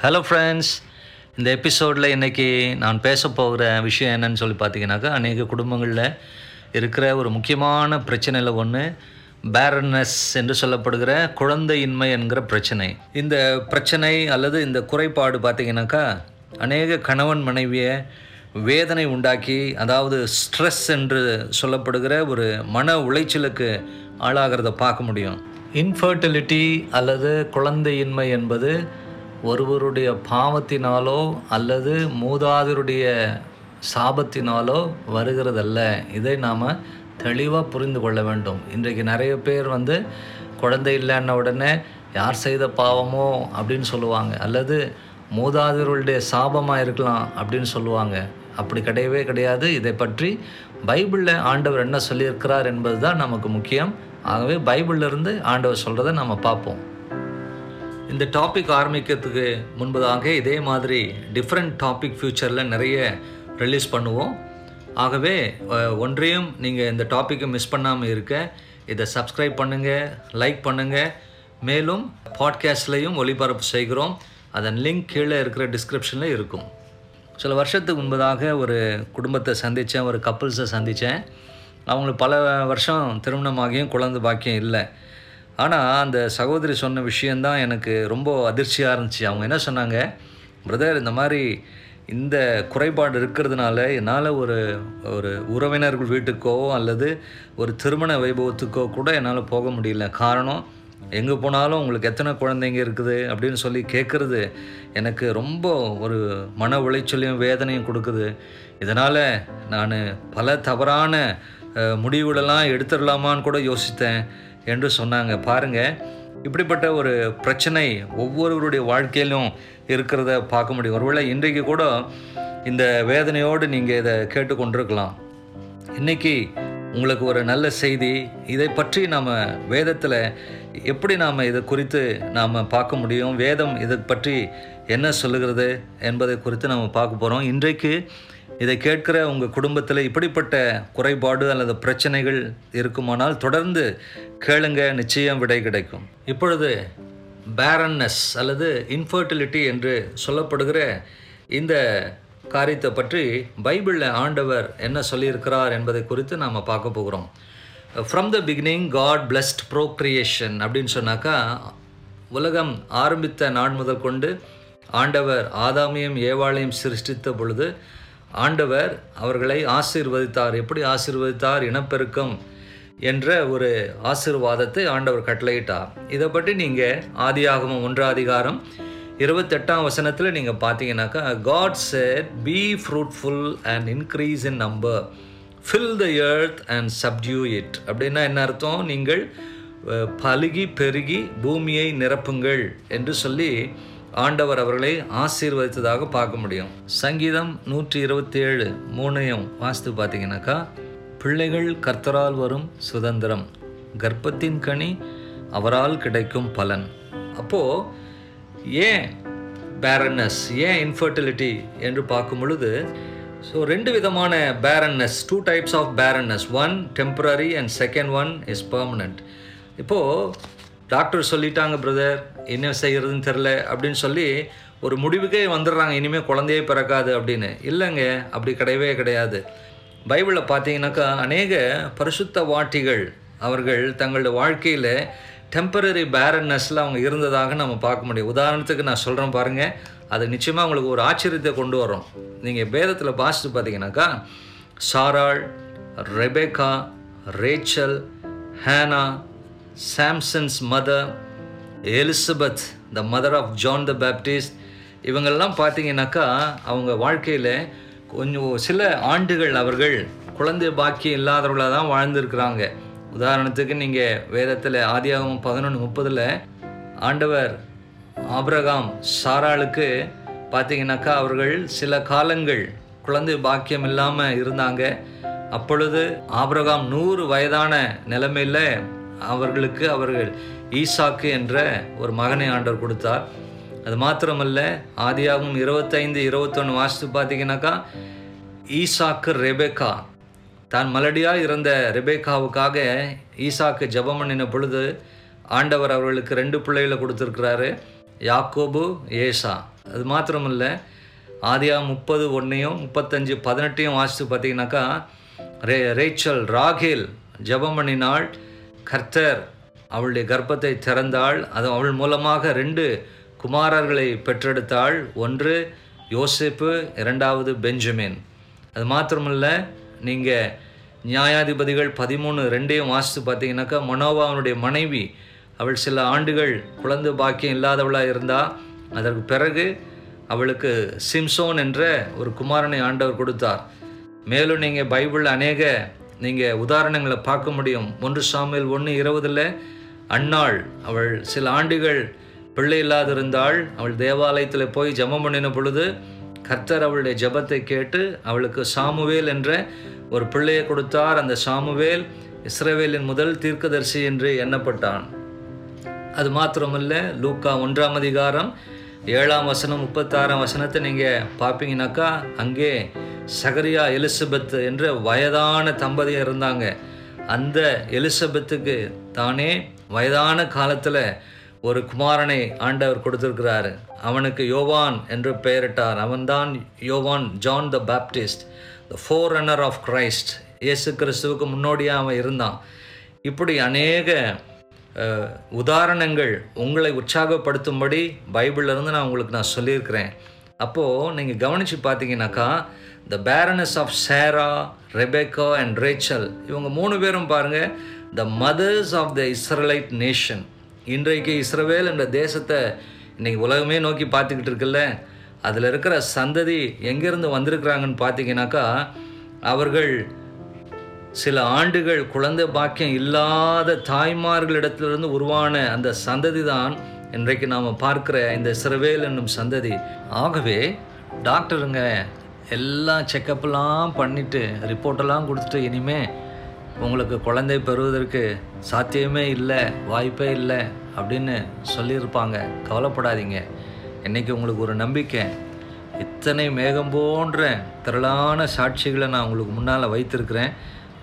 Hello friends இந்த எபிசோடில் இன்றைக்கி நான் பேச போகிற விஷயம் என்னன்னு சொல்லி பார்த்தீங்கன்னாக்கா அநேக குடும்பங்களில் இருக்கிற ஒரு முக்கியமான பிரச்சனையில் ஒன்று பேரனஸ் என்று சொல்லப்படுகிற குழந்தையின்மை என்கிற பிரச்சனை. இந்த பிரச்சனை அல்லது இந்த குறைபாடு பார்த்தீங்கன்னாக்கா அநேக கணவன் மனைவியை வேதனை உண்டாக்கி அதாவது ஸ்ட்ரெஸ் என்று சொல்லப்படுகிற ஒரு மன உளைச்சலுக்கு ஆளாகிறத பார்க்க முடியும். இன்ஃபர்டிலிட்டி அல்லது குழந்தையின்மை என்பது ஒருவருடைய பாவத்தினாலோ அல்லது மூதாதருடைய சாபத்தினாலோ வருகிறதல்ல. இதை நாம் தெளிவாக புரிந்து கொள்ள வேண்டும். இன்றைக்கு நிறைய பேர் வந்து குழந்தை இல்லைன்ன உடனே யார் செய்த பாவமோ அப்படின்னு சொல்லுவாங்க. அல்லது மூதாதையர்களுடைய சாபமாக இருக்கலாம் அப்படின்னு சொல்லுவாங்க. அப்படி கிடையவே கிடையாது. இதை பற்றி பைபிளில் ஆண்டவர் என்ன சொல்லியிருக்கிறார் என்பது தான் நமக்கு முக்கியம். ஆகவே பைபிள்ல இருந்து ஆண்டவர் சொல்கிறத நம்ம பார்ப்போம். இந்த டாபிக் ஆரம்பிக்கிறதுக்கு முன்பதாக இதே மாதிரி டிஃப்ரெண்ட் டாபிக் ஃப்யூச்சரில் நிறைய ரிலீஸ் பண்ணுவோம். ஆகவே ஒன்றையும் நீங்கள் இந்த டாப்பிக்கை மிஸ் பண்ணாமல் இருக்க இதை சப்ஸ்கிரைப் பண்ணுங்கள் லைக் பண்ணுங்கள் மேலும் பாட்காஸ்ட்லேயும் ஒளிபரப்பு செய்கிறோம். அதன் லிங்க் கீழே இருக்கிற டிஸ்கிரிப்ஷனில் இருக்கும். சில வருஷத்துக்கு முன்பதாக ஒரு குடும்பத்தை சந்தித்தேன் ஒரு கப்புள்ஸை சந்தித்தேன் அவங்களுக்கு பல வருஷம் திருமணமாகியும் குழந்தை பாக்கியம் இல்லை. ஆனால் அந்த சகோதரி சொன்ன விஷயந்தான் எனக்கு ரொம்ப அதிர்ச்சியாக இருந்துச்சு. அவங்க என்ன சொன்னாங்க? பிரதர் இந்த மாதிரி இந்த குறைபாடு இருக்கிறதுனால என்னால் ஒரு ஒரு உறவினர்கள் வீட்டுக்கோ அல்லது ஒரு திருமண வைபவத்துக்கோ கூட என்னால் போக முடியல. காரணம் எங்கே போனாலும் உங்களுக்கு எத்தனை குழந்தைங்க இருக்குது? அப்படின்னு சொல்லி கேட்குறது எனக்கு ரொம்ப ஒரு மன உளைச்சலையும் வேதனையும் கொடுக்குது. இதனால் நான் பல தவறான முடிவுகளெல்லாம் எடுத்துடலாமான்னு கூட யோசித்தேன். என்று சொன்னாங்க. பாருங்கள் இப்படிப்பட்ட ஒரு பிரச்சனை ஒவ்வொருவருடைய வாழ்க்கையிலும் இருக்கிறத பார்க்க முடியும். ஒருவேளை இன்றைக்கு கூட இந்த வேதனையோடு நீங்கள் இதை கேட்டுக்கொண்டிருக்கலாம். இன்னைக்கு உங்களுக்கு ஒரு நல்ல செய்தி. இதை பற்றி நாம் வேதத்தில் எப்படி நாம் இதை குறித்து நாம் பார்க்க முடியும்? வேதம் இதை பற்றி என்ன சொல்லுகிறது என்பதை குறித்து நாம் பார்க்க போகிறோம் இன்றைக்கு இதை கேட்கிற உங்கள் குடும்பத்தில் இப்படிப்பட்ட குறைபாடு அல்லது பிரச்சனைகள் இருக்குமானால் தொடர்ந்து கேளுங்க நிச்சயம் விடை கிடைக்கும். இப்பொழுது பேரன்னஸ் அல்லது இன்ஃபர்டிலிட்டி என்று சொல்லப்படுகிற இந்த காரியத்தை பற்றி பைபிளில் ஆண்டவர் என்ன சொல்லியிருக்கிறார் என்பதை குறித்து நாம் பார்க்க போகிறோம். From the beginning God blessed procreation அப்படின்னு சொன்னாக்கா உலகம் ஆரம்பித்த நாள் முதல் கொண்டு ஆண்டவர் ஆதாமியும் ஏவாளையும் சிருஷ்டித்த பொழுது ஆண்டவர் அவர்களை ஆசீர்வதித்தார். எப்படி ஆசீர்வதித்தார்? இனப்பெருக்கம் என்ற ஒரு ஆசீர்வாதத்தை ஆண்டவர் கட்டளையிட்டார். இதை பற்றி நீங்கள் ஆதியாகமம் ஒன்றாம் அதிகாரம் இருபத்தெட்டாம் வசனத்தில் நீங்கள் பார்த்தீங்கன்னாக்கா God said be fruitful and increase in number fill the earth and subdue it அப்படின்னா என்ன அர்த்தம்? நீங்கள் பழுகி பெருகி பூமியை நிரப்புங்கள் என்று சொல்லி ஆண்டவர் அவர்களை ஆசீர்வதித்ததாக பார்க்க முடியும். சங்கீதம் நூற்றி இருபத்தி ஏழு மூணையும் வாசித்து பார்த்தீங்கன்னாக்கா பிள்ளைகள் கர்த்தரால் வரும் சுதந்திரம் கர்ப்பத்தின் கனி அவரால் கிடைக்கும் பலன். அப்போது ஏன் பேரன்னஸ் ஏன் இன்ஃபர்டிலிட்டி என்று பார்க்கும் பொழுது ஸோ ரெண்டு விதமான barrenness two types of barrenness one temporary and second one is permanent இப்போது டாக்டர் சொல்லிட்டாங்க பிரதர் என்ன செய்கிறதுன்னு தெரில அப்படின்னு சொல்லி ஒரு முடிவுக்கே வந்துடுறாங்க. இனிமேல் குழந்தையே பிறக்காது அப்படின்னு. இல்லைங்க அப்படி கிடையவே கிடையாது. பைபிளில் பார்த்தீங்கன்னாக்கா அநேக பரிசுத்த வாட்டிகள் அவர்கள் தங்களுடைய வாழ்க்கையில் டெம்பரரி பேரன்னஸில் அவங்க இருந்ததாக நம்ம பார்க்க முடியும். உதாரணத்துக்கு நான் சொல்கிறேன் பாருங்கள் அது நிச்சயமாக உங்களுக்கு ஒரு ஆச்சரியத்தை கொண்டு வரும். நீங்கள் பேதத்தில் பாசிட்டு பார்த்தீங்கன்னாக்கா சாராள் Rebecca Rachel Hannah Samson's mother Elizabeth the mother of John the Baptist இவங்கெல்லாம் பார்த்தீங்கன்னாக்கா அவங்க வாழ்க்கையில் கொஞ்சம் சில ஆண்டுகள் அவர்கள் குழந்தை பாக்கியம் இல்லாதவர்களாக தான் வாழ்ந்திருக்கிறாங்க. உதாரணத்துக்கு நீங்கள் வேதத்தில் ஆதியாகவும் பதினொன்று முப்பதில் ஆண்டவர் ஆபிரகாம் சாராளுக்கு பார்த்தீங்கன்னாக்கா அவர்கள் சில காலங்கள் குழந்தை பாக்கியம் இல்லாமல் இருந்தாங்க. அப்பொழுது ஆபிரகாம் நூறு வயதான நிலைமையில் அவர்களுக்கு அவர்கள் ஈசாக்கு என்ற ஒரு மகனை ஆண்டவர் கொடுத்தார். அது மாத்திரமல்ல ஆதியாகவும் இருபத்தைந்து இருபத்தொன்று வாசித்து பார்த்தீங்கன்னாக்கா ஈசாக்கு ரெபேக்கா. தான் மலடியாக இருந்த ரெபேக்காவுக்காக ஈசாக்கு ஜெபம் பண்ணின பொழுது ஆண்டவர் அவர்களுக்கு ரெண்டு பிள்ளைகளை கொடுத்துருக்கிறாரு யாக்கோபு ஏசா. அது மாத்திரமல்ல ஆதியா முப்பது ஒன்றையும் முப்பத்தஞ்சு பதினெட்டையும் வாசித்து பார்த்தீங்கன்னாக்கா ரே ரேச்சல் ராகேல் ஜெபம் பண்ணினாள். கர்த்தர் அவளுடைய கர்ப்பத்தை திறந்தாள். அது அவள் மூலமாக ரெண்டு குமாரர்களை பெற்றெடுத்தாள். ஒன்று யோசிப்பு இரண்டாவது பெஞ்சமின். அது மாத்திரமல்ல நீங்கள் நியாயாதிபதிகள் பதிமூணு ரெண்டையும் வாசித்து பார்த்தீங்கன்னாக்கா மனோவா அவனுடைய மனைவி அவள் சில ஆண்டுகள் குழந்தை பாக்கியம் இல்லாதவளாக இருந்தால் அதற்கு பிறகு அவளுக்கு சிம்சோன் என்ற ஒரு குமாரனை ஆண்டவர் கொடுத்தார். மேலும் நீங்கள் பைபிள் அநேக நீங்கள் உதாரணங்களை பார்க்க முடியும். ஒன்று சாமியில் ஒன்று இருபதில் அன்னாள் அவள் சில ஆண்டுகள் பிள்ளை இல்லாதிருந்தாள். அவள் தேவாலயத்தில் போய் ஜெபம் பண்ணின பொழுது கர்த்தர் அவளுடைய ஜபத்தை கேட்டு அவளுக்கு சாமுவேல் என்ற ஒரு பிள்ளையை கொடுத்தார். அந்த சாமுவேல் இஸ்ரேவேலின் முதல் தீர்க்கதரிசி என்று எண்ணப்பட்டான். அது மாத்திரமல்ல லூக்கா ஒன்றாம் அதிகாரம் ஏழாம் வசனம் முப்பத்தாறாம் வசனத்தை நீங்கள் பார்ப்பீங்கனாக்கா அங்கே சகரியா எலிசபெத் என்ற வயதான தம்பதியாக இருந்தாங்க. அந்த எலிசபெத்துக்கு தானே வயதான காலத்தில் ஒரு குமாரனை ஆண்டவர் கொடுத்திருக்கிறாரு. அவனுக்கு யோவான் என்று பெயரிட்டார். அவன்தான் யோவான் John the Baptist the forerunner of Christ. இயேசு கிறிஸ்துவுக்கு முன்னோடியாக அவன் இருந்தான். இப்படி அநேக உதாரணங்கள் உங்களை உற்சாகப்படுத்தும்படி பைபிள்ல இருந்து நான் உங்களுக்கு நான் சொல்லியிருக்கிறேன். அப்போது நீங்கள் கவனித்து பார்த்தீங்கன்னாக்கா the barrenness of Sarah Rebecca and Rachel இவங்க மூணு பேரும் பாருங்கள் the mothers of the Israelite nation இன்றைக்கு இஸ்ரவேல் என்ற தேசத்தை இன்றைக்கி உலகமே நோக்கி பார்த்துக்கிட்டு இருக்குல்ல? அதில் இருக்கிற சந்ததி எங்கேருந்து வந்திருக்கிறாங்கன்னு பார்த்தீங்கன்னாக்கா அவர்கள் சில ஆண்டுகள் குழந்தை பாக்கியம் இல்லாத தாய்மார்களிடத்திலிருந்து உருவான அந்த சந்ததி தான் இன்றைக்கு நாம் பார்க்குற இந்த சிறவேல் என்னும் சந்ததி. ஆகவே டாக்டருங்க எல்லாம் செக்கப்லாம் பண்ணிவிட்டு ரிப்போர்ட்டெல்லாம் கொடுத்துட்டு இனிமே உங்களுக்கு குழந்தை பெறுவதற்கு சாத்தியமே இல்லை வாய்ப்பே இல்லை அப்படின்னு சொல்லியிருப்பாங்க. கவலைப்படாதீங்க. இன்றைக்கி உங்களுக்கு ஒரு நம்பிக்கை இத்தனை மேகம் போன்ற திரளான சாட்சிகளை நான் உங்களுக்கு முன்னால் வைத்திருக்கிறேன்.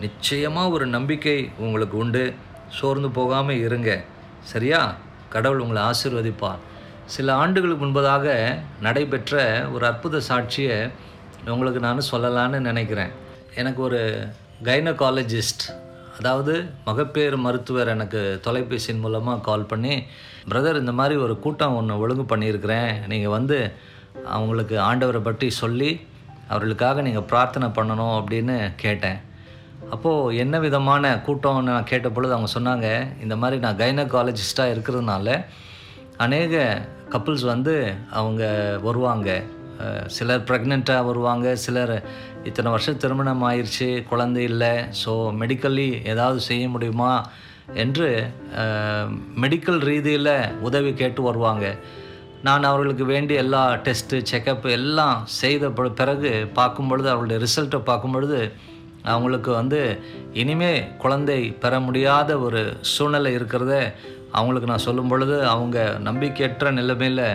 நிச்சயமாக ஒரு நம்பிக்கை உங்களுக்கு உண்டு. சோர்ந்து போகாமல் இருங்க. சரியா? கடவுள் உங்களை ஆசிர்வதிப்பார். சில ஆண்டுகளுக்கு முன்பதாக நடைபெற்ற ஒரு அற்புத சாட்சியை உங்களுக்கு நான் சொல்லலான்னு நினைக்கிறேன். எனக்கு ஒரு கைனகாலஜிஸ்ட் அதாவது மகப்பேறு மருத்துவர் எனக்கு தொலைபேசியின் மூலமாக கால் பண்ணி பிரதர் இந்த மாதிரி ஒரு கூட்டம் ஒன்று ஒழுங்கு பண்ணியிருக்கிறேன். நீங்கள் வந்து அவங்களுக்கு ஆண்டவரை பற்றி சொல்லி அவர்களுக்காக நீங்கள் பிரார்த்தனை பண்ணணும் அப்படின்னு கேட்டேன். அப்போது என்ன விதமான கூட்டம்னு நான் கேட்ட பொழுது அவங்க சொன்னாங்க இந்த மாதிரி நான் கைனகாலஜிஸ்ட்டாக இருக்கிறதுனால அநேக கப்புள்ஸ் வந்து அவங்க வருவாங்க. சிலர் ப்ரெக்னெண்ட்டாக வருவாங்க சிலர் இத்தனை வருஷம் திருமணம் ஆயிடுச்சு குழந்தை இல்லை ஸோ மெடிக்கலி ஏதாவது செய்ய முடியுமா என்று மெடிக்கல் ரீதியில் உதவி கேட்டு வருவாங்க. நான் அவர்களுக்கு வேண்டிய எல்லா டெஸ்ட்டு செக்கப் எல்லாம் செய்த பிற- பிறகு பார்க்கும் பொழுது அவருடைய ரிசல்ட்டை பார்க்கும் பொழுது அவங்களுக்கு வந்து இனிமே குழந்தை பெற முடியாத ஒரு சூழ்நிலை இருக்கிறத அவங்களுக்கு நான் சொல்லும் பொழுது அவங்க நம்பிக்கையற்ற நிலைமையில்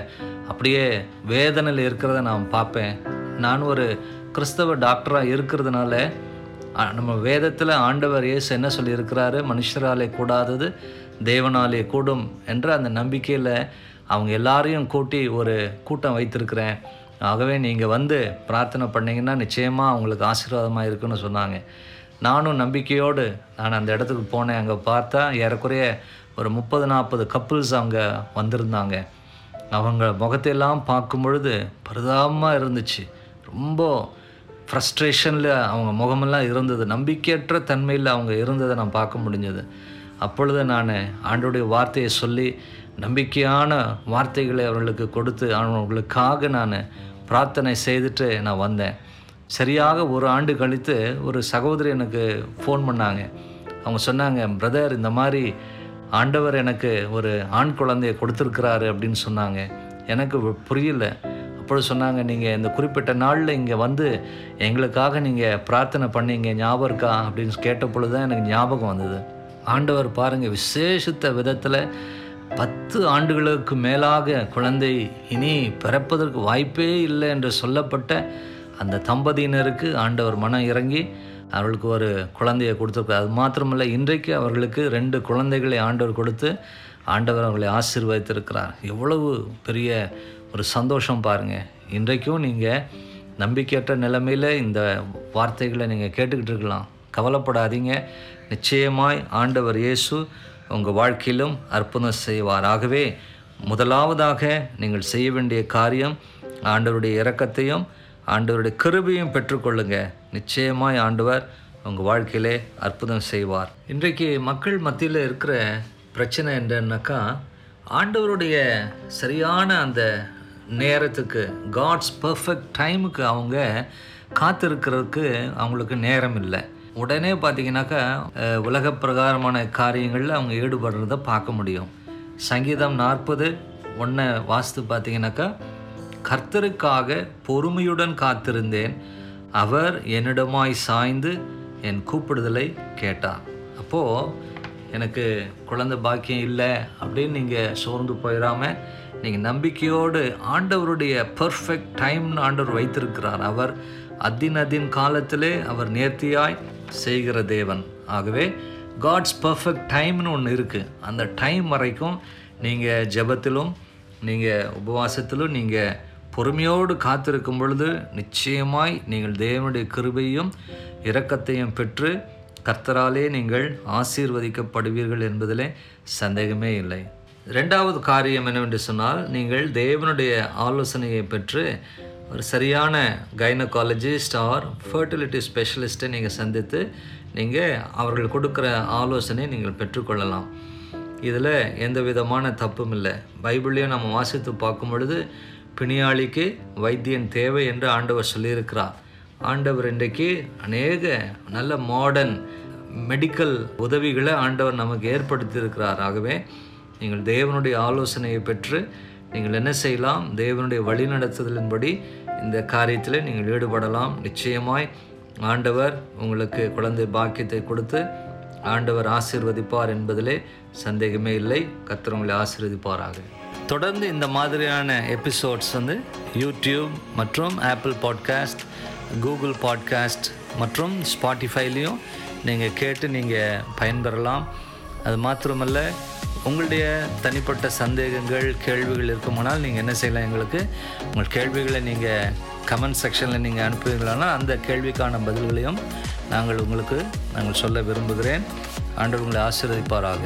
அப்படியே வேதனையில் இருக்கிறத நான் பார்ப்பேன். நான் ஒரு கிறிஸ்தவ டாக்டராக இருக்கிறதுனால நம்ம வேதத்தில் ஆண்டவர் இயேசு என்ன சொல்லியிருக்கிறாரு? மனுஷராலே கூடாதது தேவனாலே கூடும் என்ற அந்த நம்பிக்கையில் அவங்க எல்லாரையும் கூட்டி ஒரு கூட்டம் வைத்திருக்கிறேன். ஆகவே நீங்கள் வந்து பிரார்த்தனை பண்ணிங்கன்னா நிச்சயமாக அவங்களுக்கு ஆசீர்வாதமாக இருக்குன்னு சொன்னாங்க. நானும் நம்பிக்கையோடு நான் அந்த இடத்துக்கு போனேன். அங்கே பார்த்தா ஏறக்குறைய ஒரு முப்பது நாற்பது கப்புள்ஸ் அங்கே வந்திருந்தாங்க. அவங்க முகத்தையெல்லாம் பார்க்கும் பொழுது பரிதாபமாக இருந்துச்சு. ரொம்ப ஃப்ரஸ்ட்ரேஷனில் அவங்க முகமெல்லாம் இருந்தது. நம்பிக்கையற்ற தன்மையில் அவங்க இருந்ததை நான் பார்க்க முடிஞ்சது. அப்பொழுது நான் ஆண்டோடைய வார்த்தையை சொல்லி நம்பிக்கையான வார்த்தைகளை அவர்களுக்கு கொடுத்து அவர்களுக்காக நான் பிரார்த்தனை செய்துட்டு நான் வந்தேன். சரியாக ஒரு ஆண்டு கழித்து ஒரு சகோதரி எனக்கு ஃபோன் பண்ணாங்க. அவங்க சொன்னாங்க பிரதர் இந்த மாதிரி ஆண்டவர் எனக்கு ஒரு ஆண் குழந்தையை கொடுத்துருக்கிறாரு அப்படின்னு சொன்னாங்க. எனக்கு புரியல. அப்பொழுது சொன்னாங்க நீங்கள் இந்த குறிப்பிட்ட நாளில் இங்கே வந்து எங்களுக்காக நீங்கள் பிரார்த்தனை பண்ணீங்க ஞாபகம் இருக்கா? அப்படின்னு கேட்ட பொழுது தான் எனக்கு ஞாபகம் வந்தது. ஆண்டவர் பாருங்கள் விசேஷித்த விதத்தில் பத்து ஆண்டுகளுக்கு மேலாக குழந்தை இனி பிறப்பதற்கு வாய்ப்பே இல்லை என்று சொல்லப்பட்ட அந்த தம்பதியினருக்கு ஆண்டவர் மனம் இறங்கி அவர்களுக்கு ஒரு குழந்தையை கொடுத்துருக்கார் அது மாத்திரமல்ல இன்றைக்கு அவர்களுக்கு ரெண்டு குழந்தைகளை ஆண்டவர் கொடுத்து ஆண்டவர் அவர்களை ஆசீர்வதித்திருக்கிறார். எவ்வளவு பெரிய ஒரு சந்தோஷம் பாருங்கள் இன்றைக்கும் நீங்கள் நம்பிக்கையற்ற நிலைமையில் இந்த வார்த்தைகளை நீங்கள் கேட்டுக்கிட்டு இருக்கலாம். கவலைப்படாதீங்க. நிச்சயமாய் ஆண்டவர் இயேசு உங்கள் வாழ்க்கையிலும் அற்புதம் செய்வார் ஆகவே முதலாவதாக நீங்கள் செய்ய வேண்டிய காரியம் ஆண்டவருடைய இறக்கத்தையும் ஆண்டவருடைய கிருபையும் பெற்றுக்கொள்ளுங்க. நிச்சயமாய் ஆண்டவர் உங்கள் வாழ்க்கையிலே அற்புதம் செய்வார். இன்றைக்கு மக்கள் மத்தியில் இருக்கிற பிரச்சனை என்னன்னாக்கா ஆண்டவருடைய சரியான அந்த நேரத்துக்கு காட்ஸ் பர்ஃபெக்ட் டைமுக்கு அவங்க காத்திருக்கிறதுக்கு அவங்களுக்கு நேரம் இல்லை. உடனே பார்த்தீங்கன்னாக்கா உலக பிரகாரமான காரியங்களில் அவங்க ஈடுபடுறத பார்க்க முடியும். சங்கீதம் நாற்பது ஒன்றை வாஸ்து பார்த்தீங்கன்னாக்கா கர்த்தருக்காக பொறுமையுடன் காத்திருந்தேன். அவர் என்னிடமாய் சாய்ந்து என் கூப்பிடுதலை கேட்டார். அப்போது எனக்கு குழந்தை பாக்கியம் இல்லை அப்படின்னு நீங்கள் சோர்ந்து போயிடாம நீங்கள் நம்பிக்கையோடு ஆண்டவருடைய பர்ஃபெக்ட் டைம்னு ஆண்டவர் வைத்திருக்கிறார். அவர் அதின் அதின் காலத்திலே அவர் நேர்த்தியாய் செய்கிற தேவன். ஆகவே காட்ஸ் பர்ஃபெக்ட் டைம்னு ஒன்று இருக்குது அந்த டைம் வரைக்கும் நீங்கள் ஜெபத்திலும் நீங்கள் உபவாசத்திலும் நீங்கள் பொறுமையோடு காத்திருக்கும் பொழுது நிச்சயமாய் நீங்கள் தேவனுடைய கிருபையும் இரக்கத்தையும் பெற்று கர்த்தராலே நீங்கள் ஆசீர்வதிக்கப்படுவீர்கள் என்பதிலே சந்தேகமே இல்லை. ரெண்டாவது காரியம் என்னவென்று சொன்னால் நீங்கள் தேவனுடைய ஆலோசனையை பெற்று ஒரு சரியான கைனகாலஜிஸ்ட் ஆர் ஃபர்டிலிட்டி ஸ்பெஷலிஸ்ட்டை நீங்கள் சந்தித்து நீங்கள் அவர்கள் கொடுக்குற ஆலோசனை நீங்கள் பெற்றுக்கொள்ளலாம். இதில் எந்த விதமான தப்பும் இல்லை. பைபிளையும் நம்ம வாசித்து பார்க்கும் பொழுது பிணியாளிக்கு வைத்தியன் தேவை என்று ஆண்டவர் சொல்லியிருக்கிறார். ஆண்டவர் இன்றைக்கு அநேக நல்ல மாடர்ன் மெடிக்கல் உதவிகளை ஆண்டவர் நமக்கு ஏற்படுத்தியிருக்கிறார். ஆகவே நீங்கள் தேவனுடைய ஆலோசனையை பெற்று நீங்கள் என்ன செய்யலாம்? தேவனுடைய வழிநடத்துதலின்படி இந்த காரியத்தில் நீங்கள் ஈடுபடலாம். நிச்சயமாய் ஆண்டவர் உங்களுக்கு குழந்தை பாக்கியத்தை கொடுத்து ஆண்டவர் ஆசீர்வதிப்பார் என்பதிலே சந்தேகமே இல்லை. கத்திரவங்களை ஆசீர்வதிப்பாராக. தொடர்ந்து இந்த மாதிரியான எபிசோட்ஸ் வந்து யூடியூப் மற்றும் ஆப்பிள் பாட்காஸ்ட் கூகுள் பாட்காஸ்ட் மற்றும் ஸ்பாட்டிஃபைலையும் நீங்கள் கேட்டு நீங்கள் பயன்பெறலாம். அது மாத்திரமல்ல உங்களுடைய தனிப்பட்ட சந்தேகங்கள் கேள்விகள் இருக்குமானால் நீங்கள் என்ன செய்யலாம் எங்களுக்கு? உங்கள் கேள்விகளை நீங்கள் கமெண்ட் செக்ஷனில் நீங்கள் அனுப்புவீங்களானா அந்த கேள்விக்கான பதில்களையும் நாங்கள் உங்களுக்கு நாங்கள் சொல்ல விரும்புகிறேன். ஆண்டவர் உங்களை ஆசீர்வதிப்பாராக.